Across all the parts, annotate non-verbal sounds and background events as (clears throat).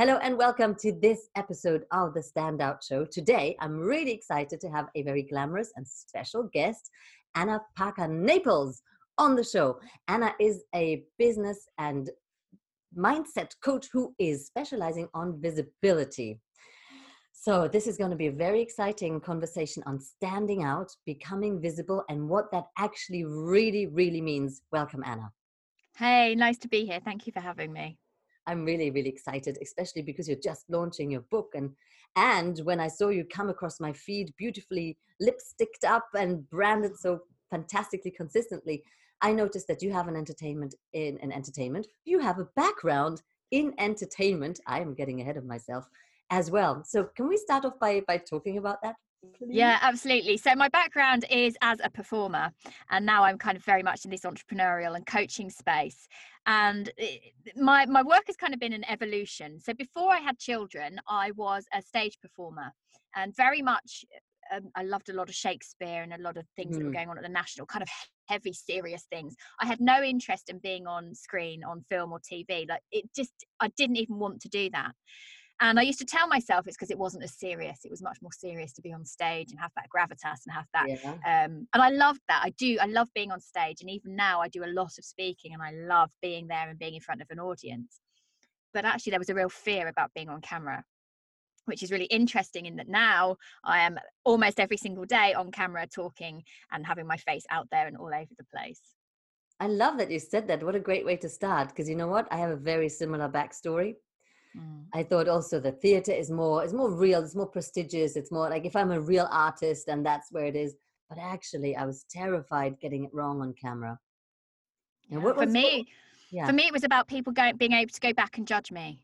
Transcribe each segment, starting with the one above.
Hello and welcome to this episode of the Standout Show. Today, I'm really excited to have a very glamorous and special guest, Anna Parker Naples, on the show. Anna is a business and mindset coach who is specializing on visibility. So, this is going to be a very exciting conversation on standing out, becoming visible, and what that actually really, really means. Welcome, Anna. Hey, nice to be here. Thank you for having me. I'm really, really excited, especially because you're just launching your book. And and when I saw you come across my feed, beautifully lipsticked up and branded so fantastically consistently, I noticed that you have an entertainment in an entertainment. You have a background in entertainment. I am getting ahead of myself as well. So can we start off by by talking about that? Please? Yeah, absolutely. So my background is as a performer, and now I'm kind of very much in this entrepreneurial and coaching space. And my my work has kind of been an evolution. So before I had children, I was a stage performer, and very much um, I loved a lot of Shakespeare and a lot of things mm. that were mm. going on at the National, kind of heavy, serious things. I had no interest in being on screen, on film or TV. Like it just, I didn't even want to do that. And I used to tell myself it's because it wasn't as serious. It was much more serious to be on stage and have that gravitas and have that. Yeah. Um, and I loved that. I do. I love being on stage. And even now, I do a lot of speaking and I love being there and being in front of an audience. But actually, there was a real fear about being on camera, which is really interesting in that now I am almost every single day on camera talking and having my face out there and all over the place. I love that you said that. What a great way to start. Because you know what? I have a very similar backstory. Mm. I thought also the theater is more it's more real, it's more prestigious, it's more like if I'm a real artist and that's where it is. But actually I was terrified getting it wrong on camera. Yeah, for me, yeah. for me it was about people going being able to go back and judge me.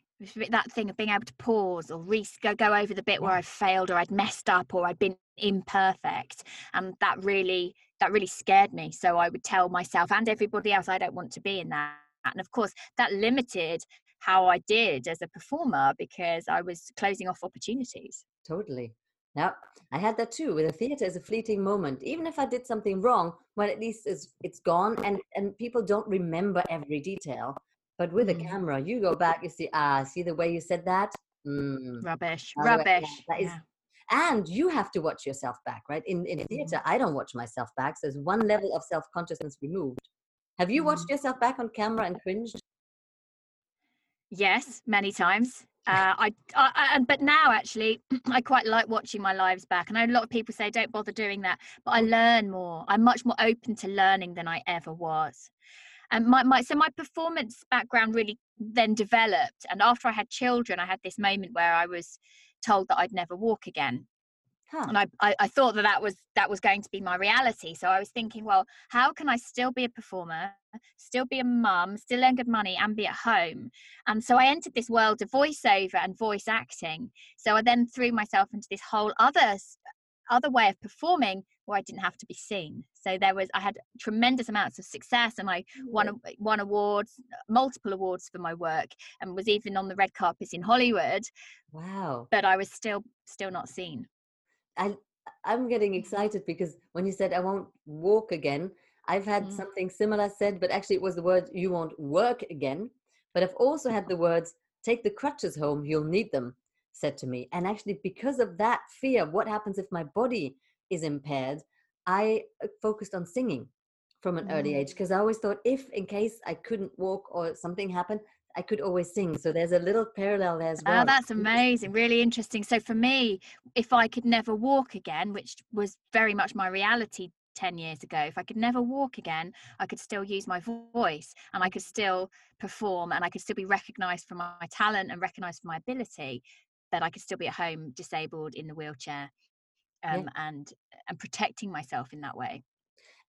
That thing of being able to pause or re- go go over the bit yeah. where I failed or I'd messed up or I'd been imperfect, and that really that really scared me. So I would tell myself and everybody else I don't want to be in that and of course that limited how I did as a performer because I was closing off opportunities. Totally. Yeah, I had that too with the theater as a fleeting moment. Even if I did something wrong, well, at least it's it's gone, and and people don't remember every detail. But with mm. a camera, you go back, you see, ah, see the way you said that. Mm. Rubbish, rubbish. That is, yeah. and you have to watch yourself back, right? In in theater, mm. I don't watch myself back. So there's one level of self consciousness removed. Have you watched mm-hmm. yourself back on camera and cringed? Yes, many times. (laughs) Uh, I, I, but now actually, (clears throat) I quite like watching my lives back. And I know a lot of people say don't bother doing that, but I learn more. I'm much more open to learning than I ever was. And my, my so my performance background really then developed. And after I had children, I had this moment where I was told that I'd never walk again. Huh. And I, I, I thought that that was that was going to be my reality. So I was thinking, well, how can I still be a performer, still be a mum, still earn good money, and be at home? And so I entered this world of voiceover and voice acting. So I then threw myself into this whole other other way of performing where I didn't have to be seen. So there was I had tremendous amounts of success and I won won awards, multiple awards for my work and was even on the red carpets in Hollywood. Wow. But I was still still not seen. I I'm getting mm-hmm. excited because when you said I won't walk again, I've had mm-hmm. something similar said, but actually it was the word you won't work again. But I've also had the (laughs) words take the crutches home, you'll need them, said to me. And actually, because of that fear, what happens if my body is impaired, I uh, focused on singing from an mm-hmm. early age because I always thought if in case I couldn't walk or something happened, I could always sing. So there's a little parallel there as well. Oh, that's amazing. Really interesting. So for me, if I could never walk again, which was very much my reality 10 years ago, if I could never walk again, I could still use my voice and I could still perform and I could still be recognized for my talent and recognized for my ability, that I could still be at home disabled in the wheelchair um, yeah. and and protecting myself in that way.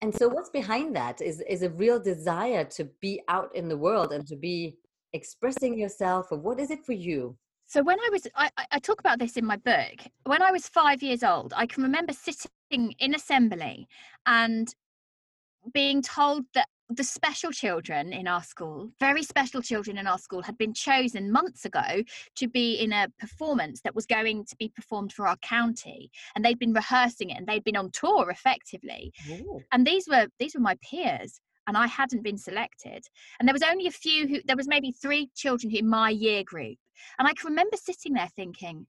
And so what's behind that is is a real desire to be out in the world and to be expressing yourself or what is it for you? So when i was I, I, talk about this in my book. When i was five years old i can remember sitting in assembly and being told that the special children in our school very special children in our school had been chosen months ago to be in a performance that was going to be performed for our county. And they'd been rehearsing it and they'd been on tour effectively. Ooh. and these were these were my peers and I hadn't been selected. And there was only a few who, there was maybe three children in my year group. And I can remember sitting there thinking,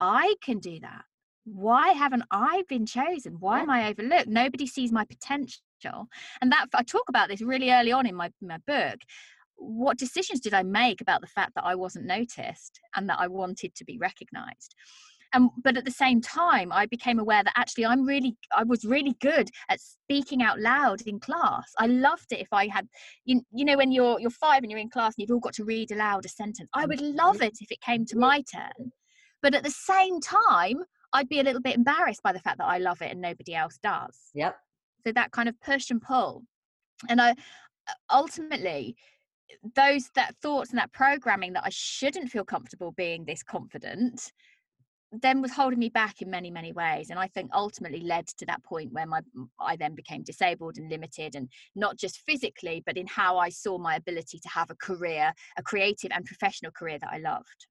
I can do that. Why haven't I been chosen? Why am I overlooked? Nobody sees my potential. And that I talk about this really early on in my, my book. What decisions did I make about the fact that I wasn't noticed and that I wanted to be recognized? And but at the same time i became aware that actually i'm really i was really good at speaking out loud in class. I loved it if i had you, you know when you're you're five and you're in class and you've all got to read aloud a sentence. I would mm-hmm. love it if it came to my turn. But at the same time i'd be a little bit embarrassed by the fact that i love it and nobody else does. Yep. So that kind of push and pull. And i ultimately those that thoughts and that programming that i shouldn't feel comfortable being this confident then was holding me back in many many ways and i think ultimately led to that point where my i then became disabled and limited and not just physically but in how i saw my ability to have a career a creative and professional career that i loved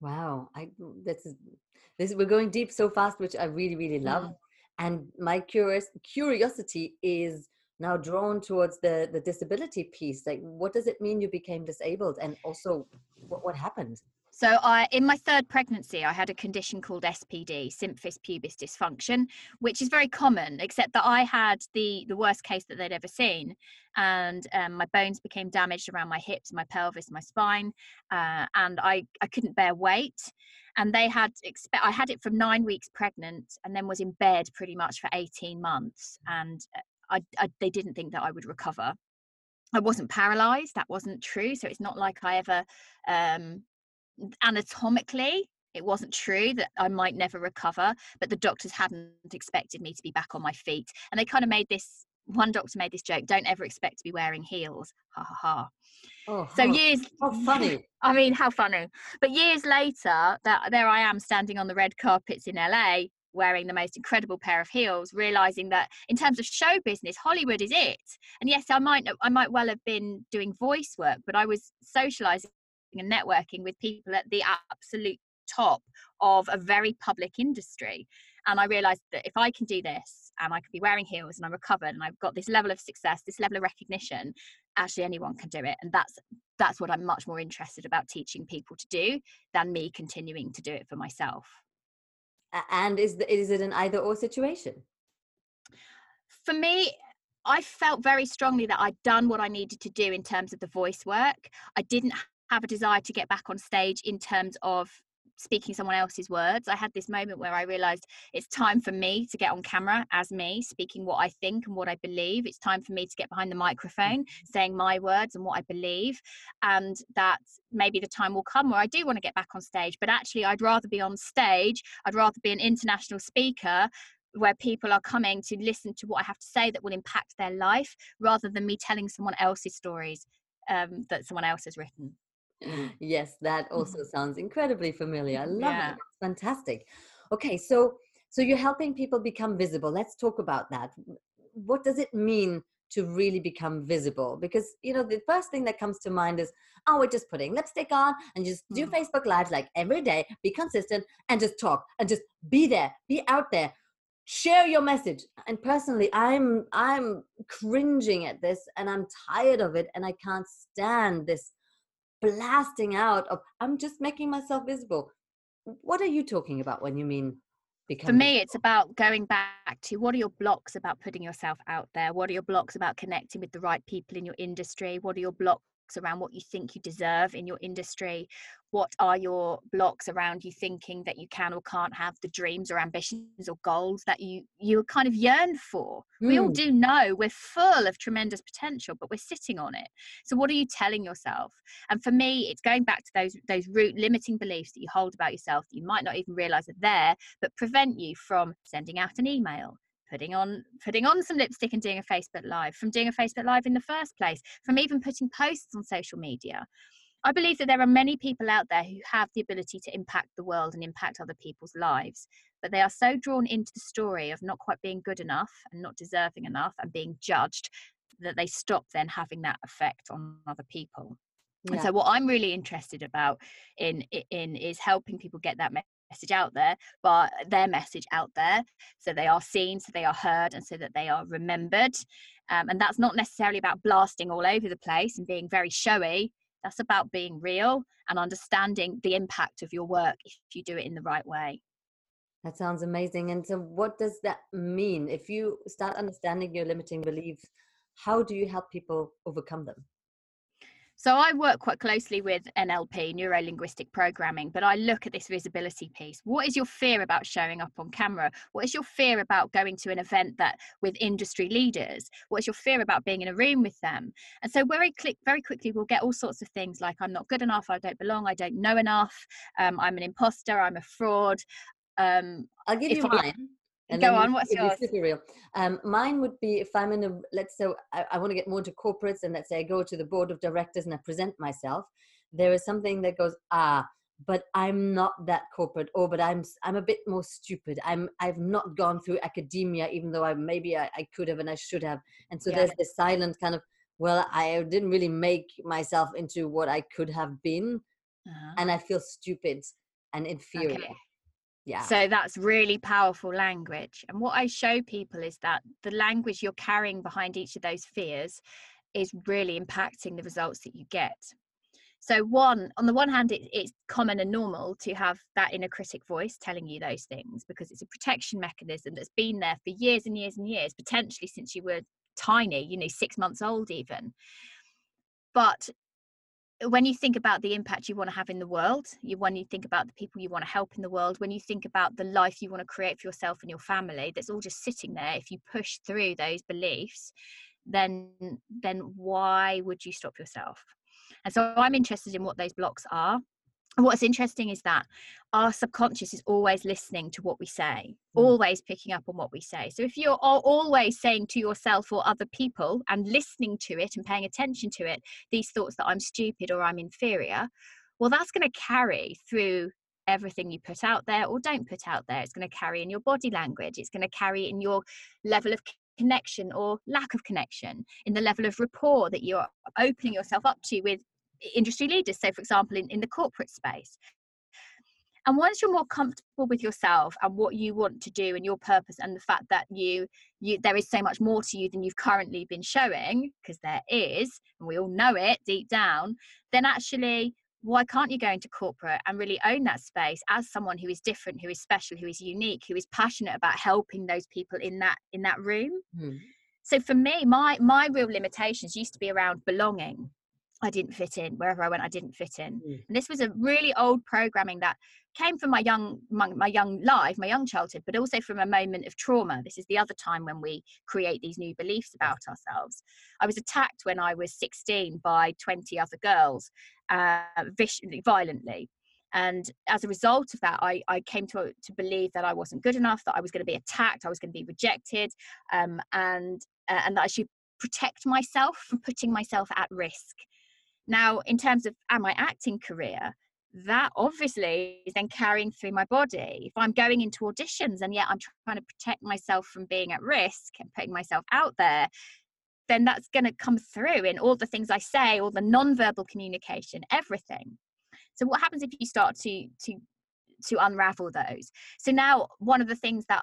wow i this is this we're going deep so fast which i really really love mm. and my curious curiosity is now drawn towards the the disability piece like what does it mean you became disabled and also what, what happened so I in my third pregnancy I had a condition called SPD, symphysis pubis dysfunction, which is very common, except that I had the the worst case that they'd ever seen, and um, my bones became damaged around my hips, my pelvis, my spine, uh, and I I couldn't bear weight, and they had expect I had it from nine weeks pregnant, and then was in bed pretty much for eighteen months, and uh, I, I they didn't think that I would recover. I wasn't paralyzed. That wasn't true. So it's not like I ever um, anatomically it wasn't true that I might never recover, but the doctors hadn't expected me to be back on my feet. And they kind of made this one doctor made this joke don't ever expect to be wearing heels. Ha ha ha. Oh, so how, years how funny. (laughs) I mean, how funny. But years later, that there I am standing on the red carpets in LA wearing the most incredible pair of heels realizing that in terms of show business hollywood is it and yes i might i might well have been doing voice work but i was socializing and networking with people at the absolute top of a very public industry. And I realized that if I can do this and I can be wearing heels and I'm recovered and I've got this level of success, this level of recognition, actually anyone can do it. And that's that's what I'm much more interested about teaching people to do than me continuing to do it for myself. And is the, is it an either or situation? For me, I felt very strongly that I'd done what I needed to do in terms of the voice work. I didn't have a desire to get back on stage in terms of speaking someone else's words. I had this moment where I realized it's time for me to get on camera as me, speaking what I think and what I believe. It's time for me to get behind the microphone, saying my words and what I believe. And that maybe the time will come where I do want to get back on stage. But actually, I'd rather be on stage, I'd rather be an international speaker where people are coming to listen to what I have to say that will impact their life rather than me telling someone else's stories um, that someone else has written. Yes, that also mm-hmm. sounds incredibly familiar. I love yeah. it. It's fantastic. Okay, so so you're helping people become visible. Let's talk about that. What does it mean to really become visible? Because you know, the first thing that comes to mind is, oh, we're just putting lipstick on and just do mm. Facebook lives like every day, be consistent and just talk and just be there, be out there share your message and personally i'm i'm cringing at this and i'm tired of it and i can't stand this blasting out of i'm just making myself visible. What are you talking about when you mean for me it's about going back to what are your blocks about putting yourself out there? What are your blocks about connecting with the right people in your industry? What are your blocks around what you think you deserve in your industry what are your blocks around you thinking that you can or can't have the dreams or ambitions or goals that you you kind of yearn for mm. we all hmm. do know we're full of tremendous potential but we're sitting on it so what are you telling yourself and for me it's going back to those those root limiting beliefs that you hold about yourself that you might not even realize are there but prevent you from sending out an email putting on putting on some lipstick and doing a facebook live from doing a facebook live in the first place from even putting posts on social media I believe that there are many people out there who have the ability to impact the world and impact other people's lives, but they are so drawn into the story of not quite being good enough and not deserving enough and being judged that they stop then having that effect on other people. Yeah. And so what I'm really interested about in in is helping people get that message out there, but their message out there. So they are seen, so they are heard, and so that they are remembered. Um, and that's not necessarily about blasting all over the place and being very showy. That's about being real and understanding the impact of your work if you do it in the right way. That sounds amazing. And so, what does that mean? If you start understanding your limiting beliefs, how do you help people overcome them? So I work quite closely with NLP, neuro linguistic programming, but I look at this visibility piece. What is your fear about showing up on camera? What is your fear about going to an event that with industry leaders? What is your fear about being in a room with them? And so very quick, very quickly, we'll get all sorts of things like I'm not good enough, I don't belong, I don't know enough, um, I'm an imposter, I'm a fraud. Um, I'll give you mine. And Go on, what's yours? Super real. Um, mine would be if I'm in a, let's say I, I want to get more into corporates and let's say I go to the board of directors and I present myself, there is something that goes, ah, but I'm not that corporate. Oh, but I'm I'm a bit more stupid. I'm I've not gone through academia, even though I maybe I, I could have and I should have. And so yeah. there's this silent kind of, well, I didn't really make myself into what I could have been, uh-huh. and I feel stupid and inferior. Okay yeah. So that's really powerful language and what i show people is that the language you're carrying behind each of those fears is really impacting the results that you get. So one on the one hand it, it's common and normal to have that inner critic voice telling you those things because it's a protection mechanism that's been there for years and years and years potentially since you were tiny you know six months old even. But when you think about the impact you want to have in the world you when you think about the people you want to help in the world when you think about the life you want to create for yourself and your family that's all just sitting there if you push through those beliefs then then why would you stop yourself? And so i'm interested in what those blocks are what's interesting is that our subconscious is always listening to what we say mm. always picking up on what we say. So if you're always saying to yourself or other people and listening to it and paying attention to it these thoughts that i'm stupid or i'm inferior well that's going to carry through everything you put out there or don't put out there. It's going to carry in your body language. It's going to carry in your level of connection or lack of connection in the level of rapport that you're opening yourself up to with industry leaders so for example in, in the corporate space. And once you're more comfortable with yourself and what you want to do and your purpose and the fact that you you there is so much more to you than you've currently been showing because there is and we all know it deep down then actually why can't you go into corporate and really own that space as someone who is different who is special who is unique who is passionate about helping those people in that in that room? Mm. so for me my my real limitations used to be around belonging I didn't fit in wherever I went. I didn't fit in, mm. and this was a really old programming that came from my young my, my, young life, my young childhood, but also from a moment of trauma. This is the other time when we create these new beliefs about ourselves. I was attacked when I was 16 by 20 other girls, uh, viciously, violently. And as a result of that, I, I came to, to believe that I wasn't good enough, that I was going to be attacked, I was going to be rejected, um, and, uh, and that I should protect myself from putting myself at risk. Now, in terms of my acting career, that obviously is then carrying through my body. If I'm going into auditions and yet I'm trying to protect myself from being at risk and putting myself out there, then that's going to come through in all the things I say, all the non-verbal communication, everything. So what happens if you start to to to unravel those? So now one of the things that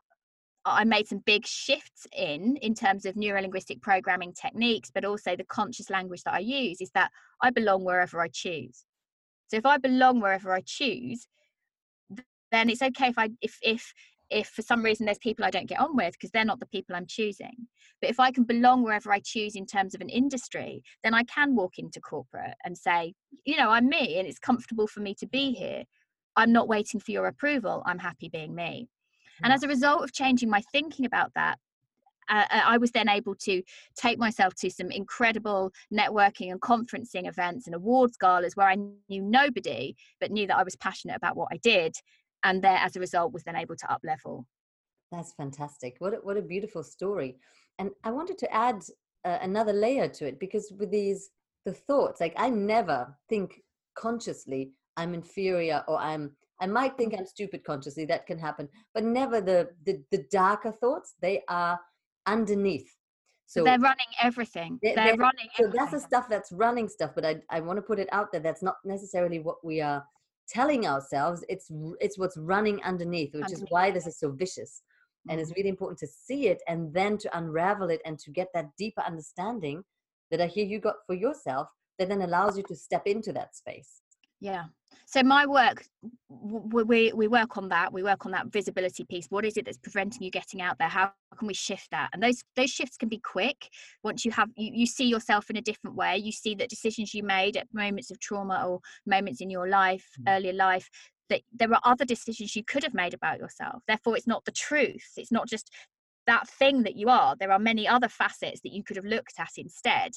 I made some big shifts in in terms of neurolinguistic programming techniques, but also the conscious language that I use is that I belong wherever I choose. So if I belong wherever I choose, then it's okay if I if if if for some reason there's people I don't get on with because they're not the people I'm choosing. But if I can belong wherever I choose in terms of an industry, then I can walk into corporate and say, you know, I'm me and it's comfortable for me to be here. I'm not waiting for your approval. I'm happy being me. And as a result of changing my thinking about that, uh, uh, I was then able to take myself to some incredible networking and conferencing events and awards galas where I knew nobody, but knew that I was passionate about what I did. And there, as a result, was then able to up level. That's fantastic. What a, what a beautiful story. And I wanted to add uh, another layer to it because with these, the thoughts, like I never think consciously I'm inferior or I'm I might think I'm stupid consciously, that can happen, but never the, the, the darker thoughts. They are underneath. So they're running everything. They're, they're, they're running. So everything. that's the stuff that's running stuff, but I, I want to put it out there. That's not necessarily what we are telling ourselves it's it's what's running underneath which underneath. is why this is so vicious and it's mm-hmm. really important to see it and then to unravel it and to get that deeper understanding that i hear you got for yourself that then allows you to step into that space yeah. So my work we we work on that we work on that visibility piece. What is it that's preventing you getting out there? How can we shift that? And those those shifts can be quick once you have you, you see yourself in a different way. You see that decisions you made at moments of trauma or moments in your life mm. earlier life that there are other decisions you could have made about yourself. Therefore it's not the truth. It's not just that thing that you are there are many other facets that you could have looked at instead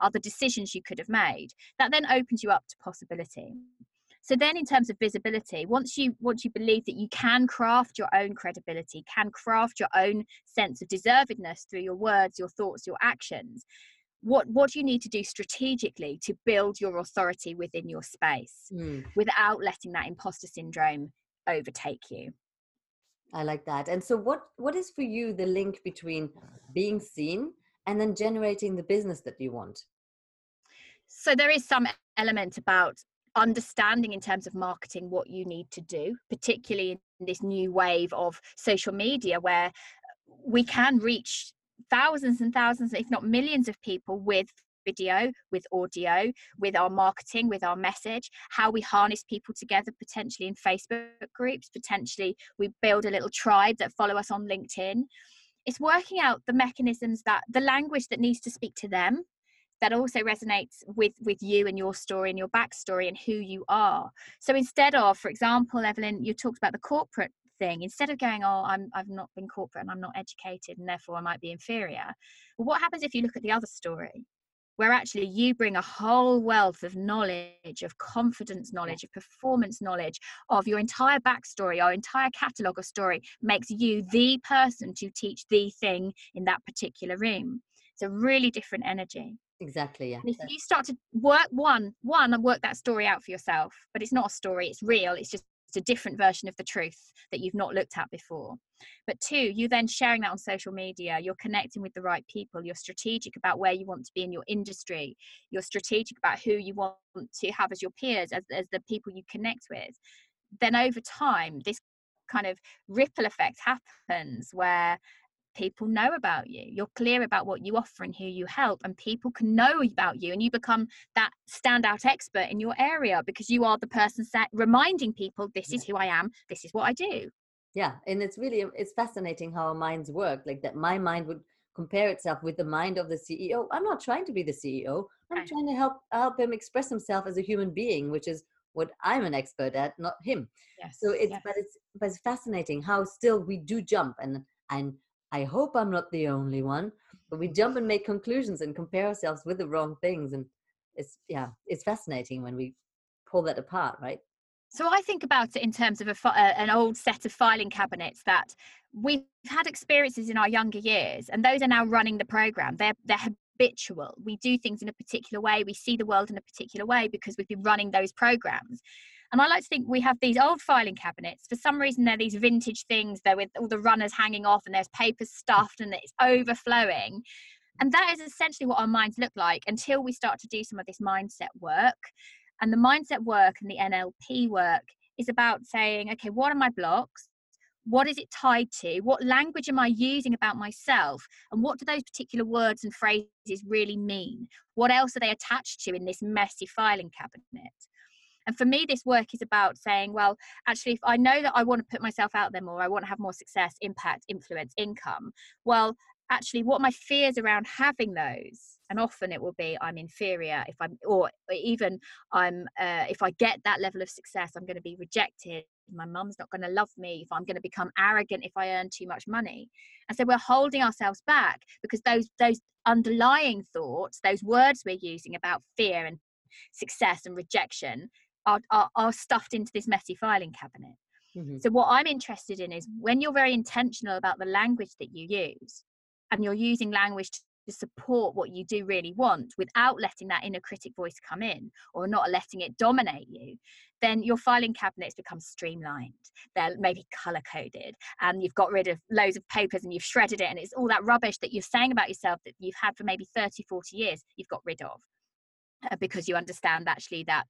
other decisions you could have made that then opens you up to possibility so then in terms of visibility once you once you believe that you can craft your own credibility can craft your own sense of deservedness through your words your thoughts your actions what what do you need to do strategically to build your authority within your space mm. without letting that imposter syndrome overtake you I like that. And so what what is for you the link between being seen and then generating the business that you want? So there is some element about understanding in terms of marketing what you need to do, particularly in this new wave of social media where we can reach thousands and thousands, if not millions of people with video, with audio, with our marketing, with our message, how we harness people together, potentially in Facebook groups, potentially we build a little tribe that follow us on LinkedIn. It's working out the mechanisms that the language that needs to speak to them that also resonates with with you and your story and your backstory and who you are. So instead of for example evelyn you talked about the corporate thing. Instead of going oh i'm i've not been corporate and i'm not educated and therefore i might be inferior well what happens if you look at the other story where actually you bring a whole wealth of knowledge, of confidence knowledge, of performance knowledge, of your entire backstory, our entire catalogue of story makes you the person to teach the thing in that particular room. It's a really different energy. Exactly. Yeah. And if you start to work one, one, and work that story out for yourself, but it's not a story, it's real. It's just it's a different version of the truth that you've not looked at before. But two, you then sharing that on social media, you're connecting with the right people, you're strategic about where you want to be in your industry, you're strategic about who you want to have as your peers, as, as the people you connect with. Then over time, this kind of ripple effect happens where people know about you. You're clear about what you offer and who you help, and people can know about you, and you become that standout expert in your area because you are the person set, reminding people, "This is who I am. This is what I do." Yeah, and it's really um, it's fascinating how our minds work. Like that, my mind would compare itself with the mind of the CEO. I'm not trying to be the CEO. I'm okay. trying to help help him express himself as a human being, which is what I'm an expert at, not him. Yes, so it's yes. but it's but it's fascinating how still we do jump and and I hope I'm not the only one. But we jump and make conclusions and compare ourselves with the wrong things. And it's, yeah, it's fascinating when we pull that apart, right? So I think about it in terms of a, uh, an old set of filing cabinets that we've had experiences in our younger years, and those are now running the program. They're they're habitual. We do things in a particular way. We see the world in a particular way because we've been running those programs. And I like to think we have these old filing cabinets. For some reason, they're these vintage things. They're with all the runners hanging off, and there's papers stuffed, and it's overflowing. And that is essentially what our minds look like until we start to do some of this mindset work. And the mindset work and the NLP work is about saying, okay, what are my blocks? What is it tied to? What language am I using about myself? And what do those particular words and phrases really mean? What else are they attached to in this messy filing cabinet? And for me, this work is about saying, well, actually, if I know that I want to put myself out there more, I want to have more success, impact, influence, income, well, actually, what my fears around having those, and often it will be I'm inferior if I'm, or even I'm, uh, if I get that level of success, I'm going to be rejected. My mum's not going to love me. If I'm going to become arrogant if I earn too much money, and so we're holding ourselves back because those those underlying thoughts, those words we're using about fear and success and rejection are, are, are stuffed into this messy filing cabinet. Mm-hmm. So, what I'm interested in is when you're very intentional about the language that you use and you're using language to, to support what you do really want without letting that inner critic voice come in or not letting it dominate you, then your filing cabinets become streamlined. They're maybe color coded and you've got rid of loads of papers and you've shredded it and it's all that rubbish that you're saying about yourself that you've had for maybe 30, 40 years, you've got rid of uh, because you understand actually that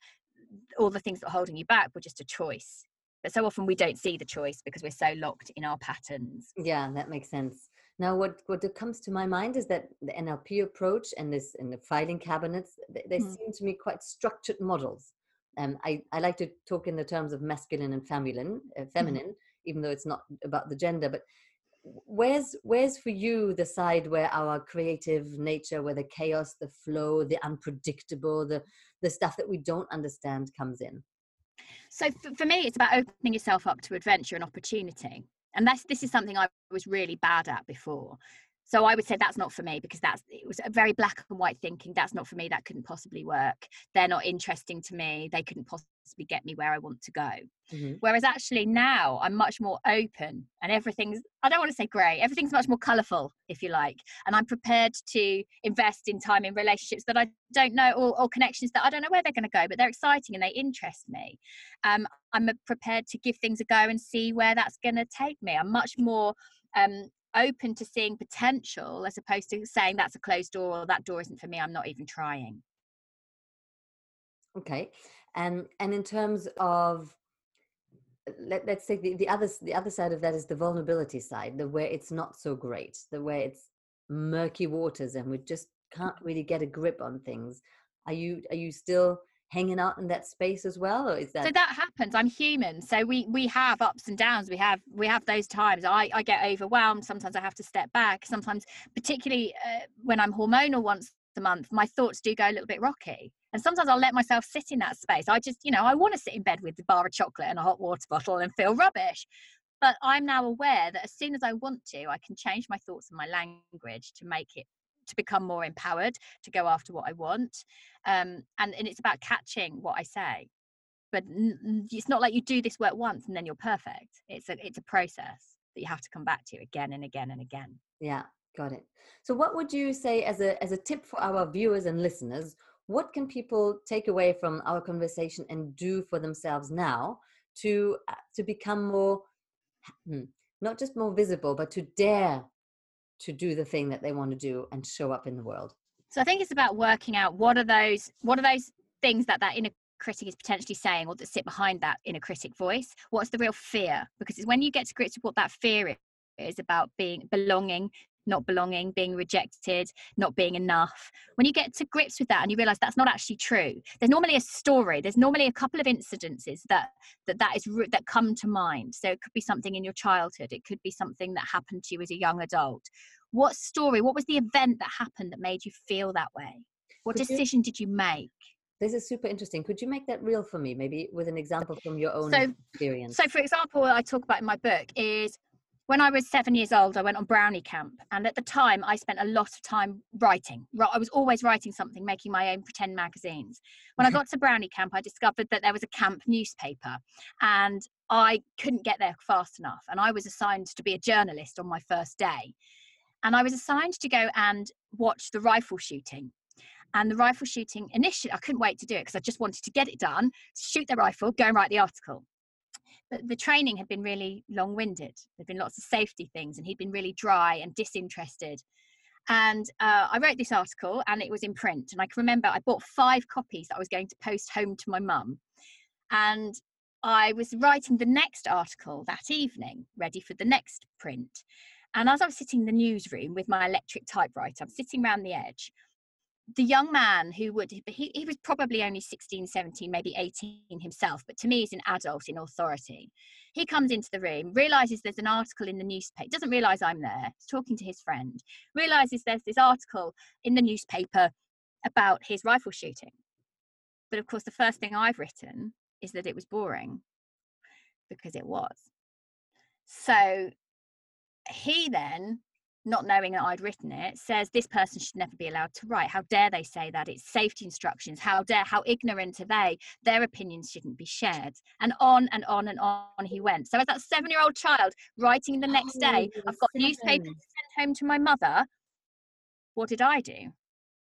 all the things that are holding you back were just a choice but so often we don't see the choice because we're so locked in our patterns yeah that makes sense now what what comes to my mind is that the nlp approach and this in the filing cabinets they, they mm. seem to me quite structured models um, I, I like to talk in the terms of masculine and feminine, uh, feminine, mm. even though it's not about the gender. But where's where's for you the side where our creative nature, where the chaos, the flow, the unpredictable, the the stuff that we don't understand comes in? So for, me, it's about opening yourself up to adventure and opportunity. And that's this is something I was really bad at before. So I would say that's not for me because that's it was a very black and white thinking. That's not for me. That couldn't possibly work. They're not interesting to me. They couldn't possibly get me where I want to go. Mm-hmm. Whereas actually now I'm much more open and everything's I don't want to say grey. Everything's much more colourful, if you like. And I'm prepared to invest in time in relationships that I don't know or, or connections that I don't know where they're going to go, but they're exciting and they interest me. Um, I'm prepared to give things a go and see where that's going to take me. I'm much more um, open to seeing potential as opposed to saying that's a closed door or that door isn't for me i'm not even trying. Okay and and in terms of let, let's say the, the other the other side of that is the vulnerability side the where it's not so great the way it's murky waters and we just mm. can't really get a grip on things. Are you are you still hanging out in that space as well or is that so that happens i'm human so we we have ups and downs we have we have those times i i get overwhelmed sometimes i have to step back sometimes particularly uh, when i'm hormonal once a month my thoughts do go a little bit rocky and sometimes i'll let myself sit in that space i just you know i want to sit in bed with a bar of chocolate and a hot water bottle and feel rubbish but i'm now aware that as soon as i want to i can change my thoughts and my language to make it to become more empowered to go after what I want. Um, and, and it's about catching what I say. But it's not like you do this work once and then you're perfect. It's a it's a process that you have to come back to again and again and again. Yeah, got it. So what would you say as a as a tip for our viewers and listeners? What can people take away from our conversation and do for themselves now to uh, to become more hmm, not just more visible, but to dare to do the thing that they want to do and show up in the world. So i think it's about working out what are those what are those things that that inner critic is potentially saying or that sit behind that inner critic voice? What's the real fear? Because it's when you get to grips with what that fear is about being belonging not belonging, being rejected, not being enough. When you get to grips with that and you realize that's not actually true, there's normally a story. There's normally a couple of incidences that that that is that come to mind. So it could be something in your childhood. It could be something that happened to you as a young adult. What story? What was the event that happened that made you feel that way? What could decision you, did you make? This is super interesting. Could you make that real for me, maybe with an example from your own so, experience? So, for example, I talk about in my book is when I was seven years old, I went on brownie camp. And at the time, I spent a lot of time writing. I was always writing something, making my own pretend magazines. When I mm-hmm. got to brownie camp, I discovered that there was a camp newspaper and I couldn't get there fast enough. And I was assigned to be a journalist on my first day. And I was assigned to go and watch the rifle shooting. And the rifle shooting initially, I couldn't wait to do it because I just wanted to get it done, shoot the rifle, go and write the article but the training had been really long winded. There'd been lots of safety things, and he'd been really dry and disinterested. And uh, I wrote this article, and it was in print. And I can remember I bought five copies that I was going to post home to my mum. And I was writing the next article that evening, ready for the next print. And as I was sitting in the newsroom with my electric typewriter, I'm sitting around the edge the young man who would he, he was probably only 16 17 maybe 18 himself but to me he's an adult in authority. He comes into the room realizes there's an article in the newspaper doesn't realize i'm there he's talking to his friend realizes there's this article in the newspaper about his rifle shooting. But of course the first thing i've written is that it was boring because it was. So he then not knowing that I'd written it, says this person should never be allowed to write. How dare they say that? It's safety instructions. How dare, how ignorant are they? Their opinions shouldn't be shared. And on and on and on he went. So as that seven year old child writing the next oh, day, I've got seven. newspapers to send home to my mother. What did I do?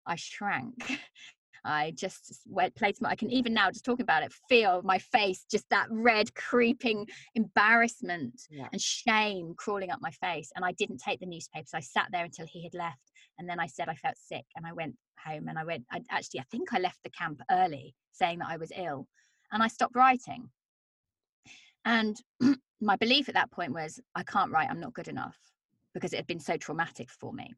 I shrank. (laughs) I just placed my, I can even now just talking about it, feel my face, just that red creeping embarrassment yeah. and shame crawling up my face. And I didn't take the newspapers. I sat there until he had left. And then I said I felt sick and I went home and I went, I actually, I think I left the camp early saying that I was ill. and I stopped writing. And (clears throat) my belief at that point was, I can't write, I'm not good enough because it had been so traumatic for me.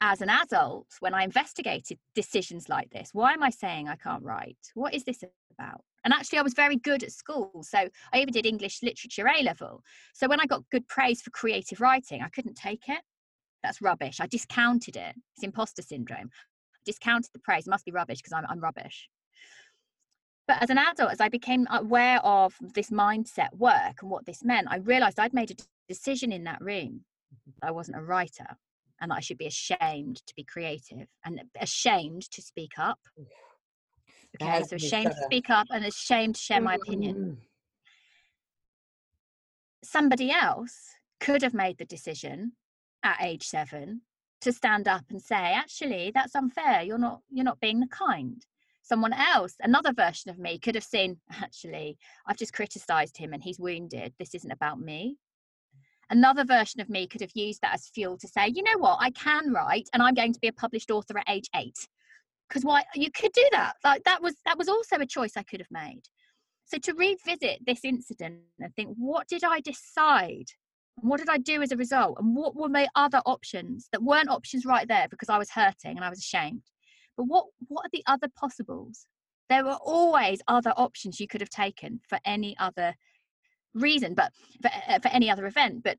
As an adult, when I investigated decisions like this, why am I saying I can't write? What is this about? And actually, I was very good at school. So I even did English literature A level. So when I got good praise for creative writing, I couldn't take it. That's rubbish. I discounted it. It's imposter syndrome. I discounted the praise. It must be rubbish because I'm, I'm rubbish. But as an adult, as I became aware of this mindset work and what this meant, I realized I'd made a decision in that room. I wasn't a writer and that I should be ashamed to be creative and ashamed to speak up. Okay, so ashamed to speak up and ashamed to share my opinion. Mm. Somebody else could have made the decision at age seven to stand up and say, actually, that's unfair. You're not you're not being kind someone else, another version of me, could have seen, actually, I've just criticized him and he's wounded. This isn't about me. Another version of me could have used that as fuel to say, you know what, I can write and I'm going to be a published author at age eight. Because why you could do that. Like that was that was also a choice I could have made. So to revisit this incident and think, what did I decide? What did I do as a result? And what were my other options that weren't options right there because I was hurting and I was ashamed? But what what are the other possibles? There were always other options you could have taken for any other reason, but for, uh, for any other event. But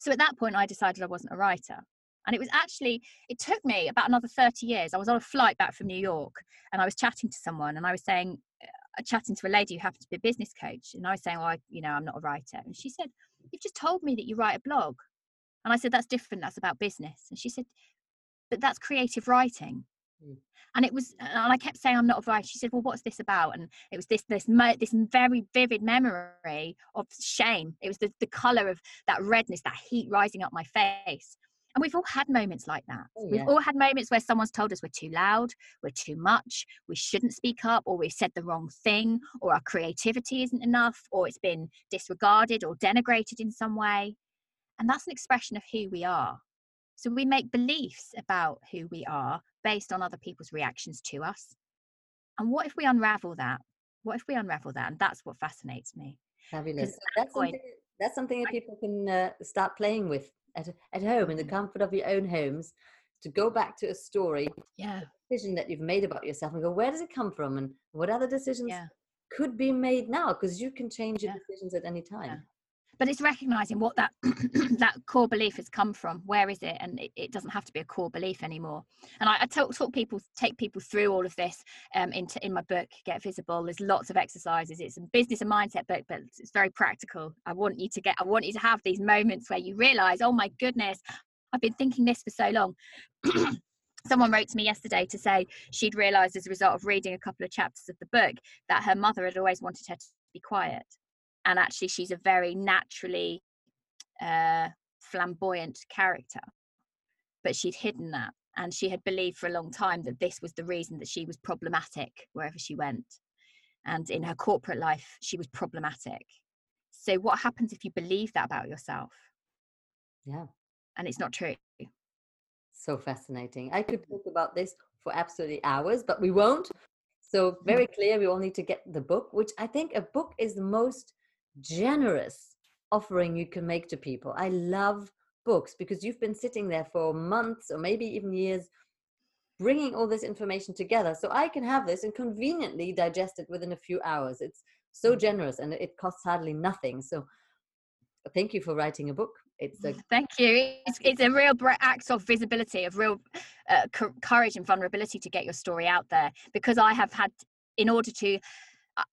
so at that point, I decided I wasn't a writer. And it was actually, it took me about another 30 years. I was on a flight back from New York and I was chatting to someone and I was saying, uh, chatting to a lady who happened to be a business coach. And I was saying, well, I, you know, I'm not a writer. And she said, You've just told me that you write a blog. And I said, That's different. That's about business. And she said, But that's creative writing. Mm. And it was, and I kept saying, "I'm not a writer." She said, "Well, what's this about?" And it was this, this, this very vivid memory of shame. It was the, the color of that redness, that heat rising up my face. And we've all had moments like that. Oh, yeah. We've all had moments where someone's told us we're too loud, we're too much, we shouldn't speak up, or we've said the wrong thing, or our creativity isn't enough, or it's been disregarded or denigrated in some way. And that's an expression of who we are. So we make beliefs about who we are based on other people's reactions to us. And what if we unravel that? What if we unravel that? And that's what fascinates me. Fabulous. That's, point, something, that's something that people can uh, start playing with at, at home in the mm. comfort of your own homes to go back to a story, yeah, decision that you've made about yourself and go, where does it come from? And what other decisions yeah. could be made now? Because you can change your yeah. decisions at any time. But it's recognizing what that (clears throat) that core belief has come from. Where is it? And it, it doesn't have to be a core belief anymore. And i, I talk, talk people take people through all of this um, into in my book get visible. There's lots of exercises. It's a business and mindset book but it's very practical. I want you to get i want you to have these moments where you realize oh my goodness i've been thinking this for so long. (clears throat) Someone wrote to me yesterday to say she'd realized as a result of reading a couple of chapters of the book that her mother had always wanted her to be quiet and actually she's a very naturally uh, flamboyant character but she'd hidden that and she had believed for a long time that this was the reason that she was problematic wherever she went and in her corporate life she was problematic. So what happens if you believe that about yourself? Yeah. And it's not true. So fascinating. I could talk about this for absolutely hours but we won't. So very clear we all need to get the book which i think a book is the most generous offering you can make to people. I love books because you've been sitting there for months or maybe even years bringing all this information together so I can have this and conveniently digest it within a few hours. It's so mm. generous and it costs hardly nothing. So thank you for writing a book. It's a (laughs) thank you. It's, it's a real act of visibility, of real uh, courage and vulnerability to get your story out there because I have had in order to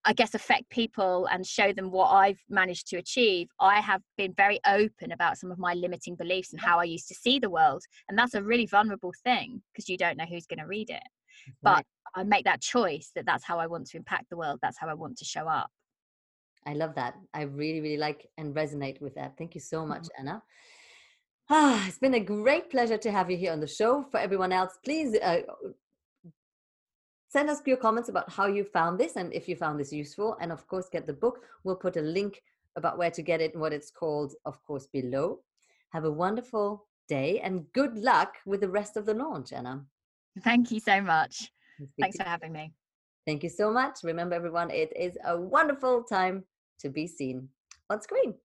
I guess affect people and show them what I've managed to achieve, I have been very open about some of my limiting beliefs and how I used to see the world. And that's a really vulnerable thing because you don't know who's going to read it. But I make that choice that that's how I want to impact the world. That's how I want to show up. I love that. I really, really like and resonate with that. Thank you so much, mm-hmm. Anna. Ah, (sighs) it's been a great pleasure to have you here on the show. For everyone else, please uh, send us your comments about how you found this and if you found this useful. And of course, get the book. We'll put a link about where to get it and what it's called, of course, below. Have a wonderful day and good luck with the rest of the launch, Anna. Thank you so much. Thanks for having me. Thank you so much. Remember, everyone, it is a wonderful time to be seen on screen.